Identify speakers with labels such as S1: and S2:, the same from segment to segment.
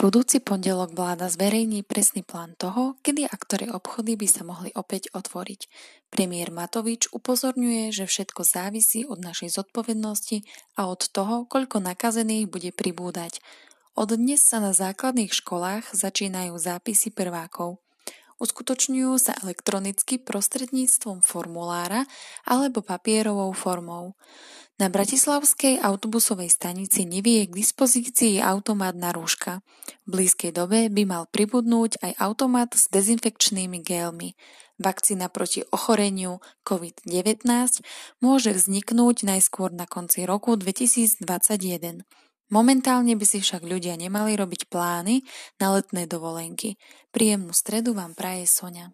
S1: budúci pondelok vláda zverejní presný plán toho, kedy a ktoré obchody by sa mohli opäť otvoriť. Premiér Matovič upozorňuje, že všetko závisí od našej zodpovednosti a od toho, koľko nakazených bude pribúdať. Od dnes sa na základných školách začínajú zápisy prvákov. Uskutočňujú sa elektronicky prostredníctvom formulára alebo papierovou formou. Na bratislavskej autobusovej stanici nevie k dispozícii automat na rúška. V blízkej dobe by mal pribudnúť aj automat s dezinfekčnými gélmi. Vakcína proti ochoreniu COVID-19 môže vzniknúť najskôr na konci roku 2021. Momentálne by si však ľudia nemali robiť plány na letné dovolenky. Príjemnú stredu vám praje Sonia.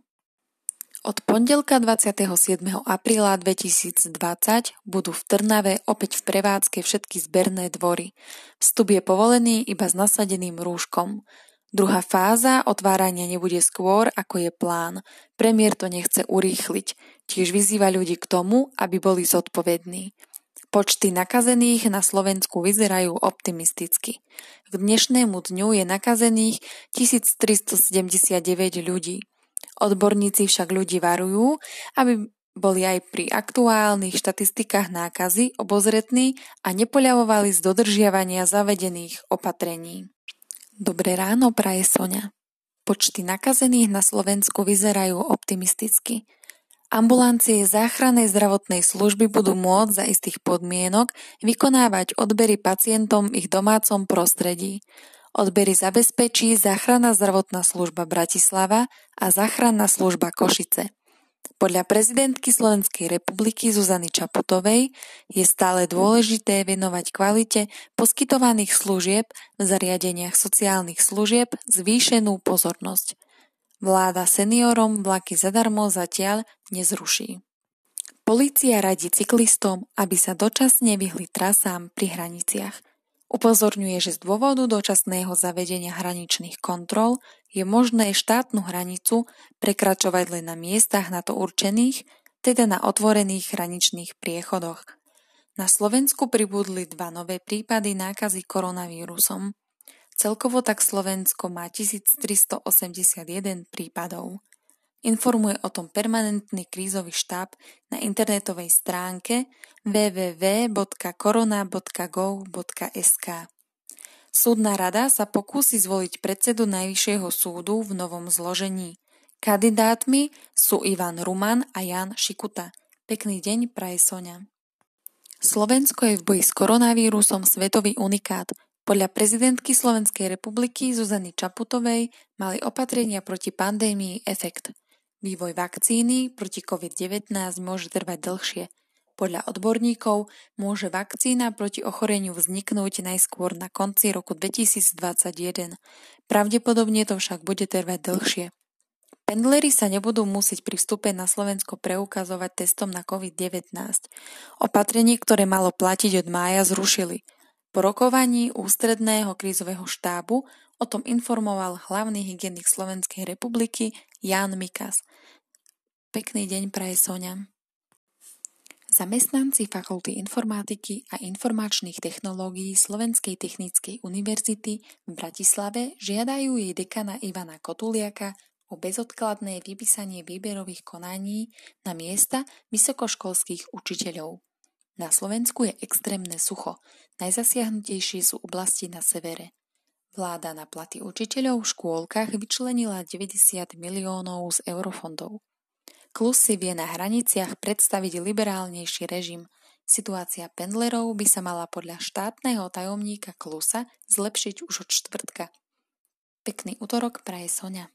S1: Od pondelka 27. apríla 2020 budú v Trnave opäť v prevádzke všetky zberné dvory. Vstup je povolený iba s nasadeným rúškom. Druhá fáza otvárania nebude skôr, ako je plán. Premiér to nechce urýchliť. Tiež vyzýva ľudí k tomu, aby boli zodpovední. Počty nakazených na Slovensku vyzerajú optimisticky. K dnešnému dňu je nakazených 1379 ľudí. Odborníci však ľudí varujú, aby boli aj pri aktuálnych štatistikách nákazy obozretní a nepoľavovali z dodržiavania zavedených opatrení. Dobré ráno, praje Sonia. Počty nakazených na Slovensku vyzerajú optimisticky. Ambulancie záchrannej zdravotnej služby budú môcť za istých podmienok vykonávať odbery pacientom v ich domácom prostredí. Odbery zabezpečí Záchranná zdravotná služba Bratislava a Záchranná služba Košice. Podľa prezidentky Slovenskej republiky Zuzany Čaputovej je stále dôležité venovať kvalite poskytovaných služieb v zariadeniach sociálnych služieb zvýšenú pozornosť. Vláda seniorom vlaky zadarmo zatiaľ nezruší. Polícia radí cyklistom, aby sa dočasne vyhli trasám pri hraniciach – Upozorňuje, že z dôvodu dočasného zavedenia hraničných kontrol je možné štátnu hranicu prekračovať len na miestach na to určených, teda na otvorených hraničných priechodoch. Na Slovensku pribudli dva nové prípady nákazy koronavírusom. Celkovo tak Slovensko má 1381 prípadov. Informuje o tom permanentný krízový štáb na internetovej stránke www.korona.gov.sk. Súdna rada sa pokúsi zvoliť predsedu Najvyššieho súdu v novom zložení. Kandidátmi sú Ivan Ruman a Jan Šikuta. Pekný deň, praje Sonia. Slovensko je v boji s koronavírusom svetový unikát. Podľa prezidentky Slovenskej republiky Zuzany Čaputovej mali opatrenia proti pandémii efekt. Vývoj vakcíny proti COVID-19 môže trvať dlhšie. Podľa odborníkov môže vakcína proti ochoreniu vzniknúť najskôr na konci roku 2021. Pravdepodobne to však bude trvať dlhšie. Pendleri sa nebudú musieť pri vstupe na Slovensko preukazovať testom na COVID-19. Opatrenie, ktoré malo platiť od mája, zrušili. Po rokovaní ústredného krízového štábu O tom informoval hlavný hygienik Slovenskej republiky Jan Mikas. Pekný deň praje Sonia. Zamestnanci Fakulty informatiky a informačných technológií Slovenskej technickej univerzity v Bratislave žiadajú jej dekana Ivana Kotuliaka o bezodkladné vypísanie výberových konaní na miesta vysokoškolských učiteľov. Na Slovensku je extrémne sucho, najzasiahnutejšie sú oblasti na severe. Vláda na platy učiteľov v škôlkach vyčlenila 90 miliónov z eurofondov. Klus si vie na hraniciach predstaviť liberálnejší režim. Situácia pendlerov by sa mala podľa štátneho tajomníka Klusa zlepšiť už od štvrtka. Pekný útorok praje Sonia.